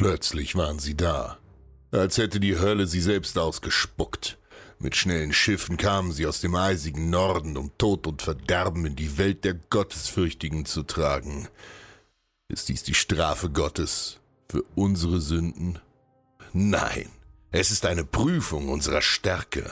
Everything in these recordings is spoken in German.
Plötzlich waren sie da, als hätte die Hölle sie selbst ausgespuckt. Mit schnellen Schiffen kamen sie aus dem eisigen Norden, um Tod und Verderben in die Welt der Gottesfürchtigen zu tragen. Ist dies die Strafe Gottes für unsere Sünden? Nein, es ist eine Prüfung unserer Stärke.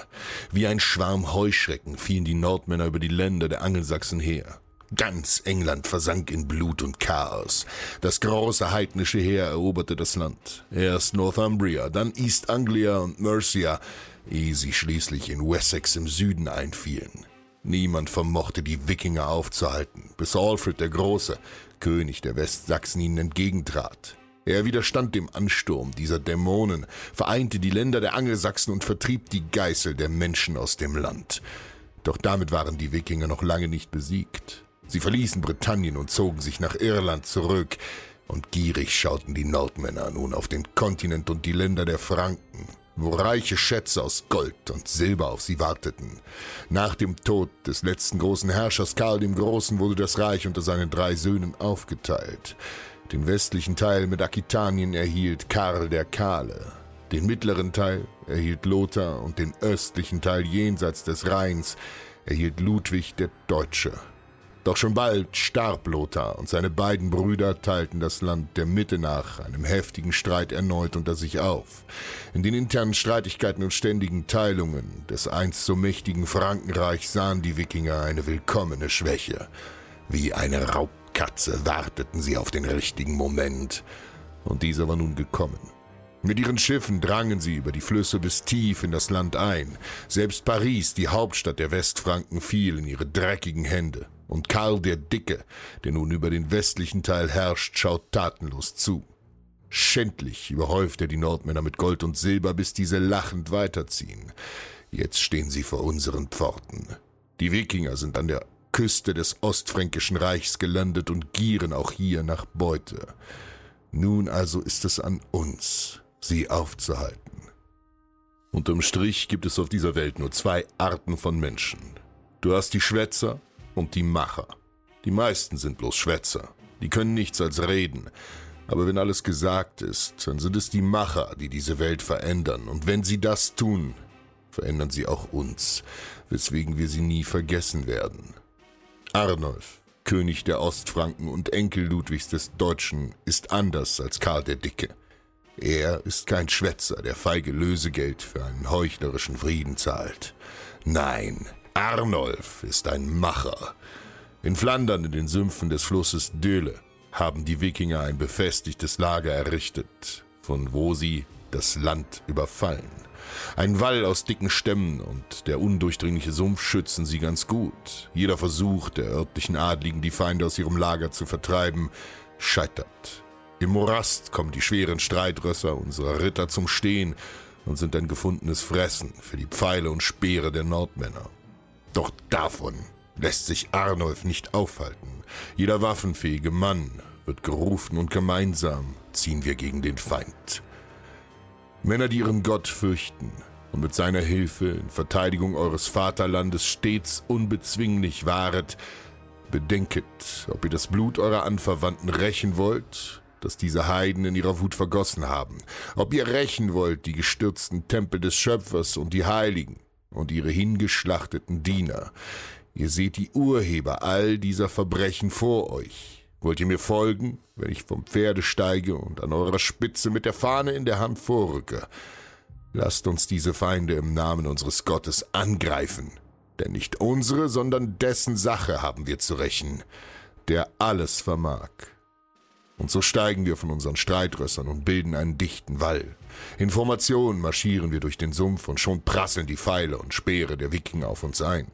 Wie ein Schwarm Heuschrecken fielen die Nordmänner über die Länder der Angelsachsen her. Ganz England versank in Blut und Chaos. Das große heidnische Heer eroberte das Land. Erst Northumbria, dann East Anglia und Mercia, ehe sie schließlich in Wessex im Süden einfielen. Niemand vermochte die Wikinger aufzuhalten, bis Alfred der Große, König der Westsachsen, ihnen entgegentrat. Er widerstand dem Ansturm dieser Dämonen, vereinte die Länder der Angelsachsen und vertrieb die Geißel der Menschen aus dem Land. Doch damit waren die Wikinger noch lange nicht besiegt. Sie verließen Britannien und zogen sich nach Irland zurück, und gierig schauten die Nordmänner nun auf den Kontinent und die Länder der Franken, wo reiche Schätze aus Gold und Silber auf sie warteten. Nach dem Tod des letzten großen Herrschers Karl dem Großen wurde das Reich unter seinen drei Söhnen aufgeteilt. Den westlichen Teil mit Aquitanien erhielt Karl der Kahle, den mittleren Teil erhielt Lothar und den östlichen Teil jenseits des Rheins erhielt Ludwig der Deutsche. Doch schon bald starb Lothar und seine beiden Brüder teilten das Land der Mitte nach einem heftigen Streit erneut unter sich auf. In den internen Streitigkeiten und ständigen Teilungen des einst so mächtigen Frankenreichs sahen die Wikinger eine willkommene Schwäche. Wie eine Raubkatze warteten sie auf den richtigen Moment. Und dieser war nun gekommen. Mit ihren Schiffen drangen sie über die Flüsse bis tief in das Land ein. Selbst Paris, die Hauptstadt der Westfranken, fiel in ihre dreckigen Hände. Und Karl der Dicke, der nun über den westlichen Teil herrscht, schaut tatenlos zu. Schändlich überhäuft er die Nordmänner mit Gold und Silber, bis diese lachend weiterziehen. Jetzt stehen sie vor unseren Pforten. Die Wikinger sind an der Küste des Ostfränkischen Reichs gelandet und gieren auch hier nach Beute. Nun also ist es an uns, sie aufzuhalten. Unterm Strich gibt es auf dieser Welt nur zwei Arten von Menschen. Du hast die Schwätzer und die Macher. Die meisten sind bloß Schwätzer. Die können nichts als reden. Aber wenn alles gesagt ist, dann sind es die Macher, die diese Welt verändern. Und wenn sie das tun, verändern sie auch uns, weswegen wir sie nie vergessen werden. Arnulf, König der Ostfranken und Enkel Ludwigs des Deutschen, ist anders als Karl der Dicke. Er ist kein Schwätzer, der feige Lösegeld für einen heuchlerischen Frieden zahlt. Nein, Arnulf ist ein Macher. In Flandern, in den Sümpfen des Flusses Döle, haben die Wikinger ein befestigtes Lager errichtet, von wo sie das Land überfallen. Ein Wall aus dicken Stämmen und der undurchdringliche Sumpf schützen sie ganz gut. Jeder Versuch der örtlichen Adligen, die Feinde aus ihrem Lager zu vertreiben, scheitert. Im Morast kommen die schweren Streitrösser unserer Ritter zum Stehen und sind ein gefundenes Fressen für die Pfeile und Speere der Nordmänner. Doch davon lässt sich Arnulf nicht aufhalten. Jeder waffenfähige Mann wird gerufen und gemeinsam ziehen wir gegen den Feind. Männer, die ihren Gott fürchten und mit seiner Hilfe in Verteidigung eures Vaterlandes stets unbezwinglich waret, bedenket, ob ihr das Blut eurer Anverwandten rächen wollt, das diese Heiden in ihrer Wut vergossen haben, ob ihr rächen wollt die gestürzten Tempel des Schöpfers und die Heiligen und ihre hingeschlachteten Diener. Ihr seht die Urheber all dieser Verbrechen vor euch. Wollt ihr mir folgen, wenn ich vom Pferde steige und an eurer Spitze mit der Fahne in der Hand vorrücke? Lasst uns diese Feinde im Namen unseres Gottes angreifen, denn nicht unsere, sondern dessen Sache haben wir zu rächen, der alles vermag. Und so steigen wir von unseren Streitrössern und bilden einen dichten Wall. In Formation marschieren wir durch den Sumpf und schon prasseln die Pfeile und Speere der Wikinger auf uns ein.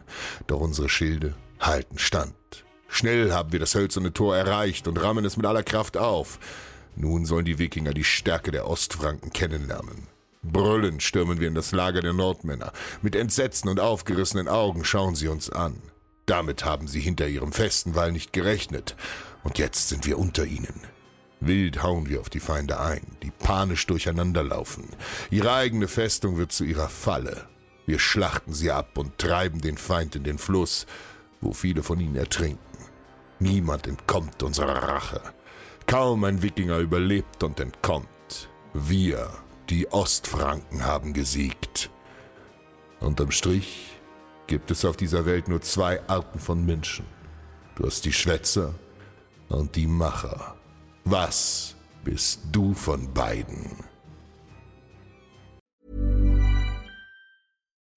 Doch unsere Schilde halten stand. Schnell haben wir das hölzerne Tor erreicht und rammen es mit aller Kraft auf. Nun sollen die Wikinger die Stärke der Ostfranken kennenlernen. Brüllend stürmen wir in das Lager der Nordmänner. Mit Entsetzen und aufgerissenen Augen schauen sie uns an. Damit haben sie hinter ihrem festen Wall nicht gerechnet. Und jetzt sind wir unter ihnen. Wild hauen wir auf die Feinde ein, die panisch durcheinanderlaufen. Ihre eigene Festung wird zu ihrer Falle. Wir schlachten sie ab und treiben den Feind in den Fluss, wo viele von ihnen ertrinken. Niemand entkommt unserer Rache. Kaum ein Wikinger überlebt und entkommt. Wir, die Ostfranken, haben gesiegt. Unterm Strich gibt es auf dieser Welt nur zwei Arten von Menschen. Du hast die Schwätzer und die Macher. Was bist du von beiden?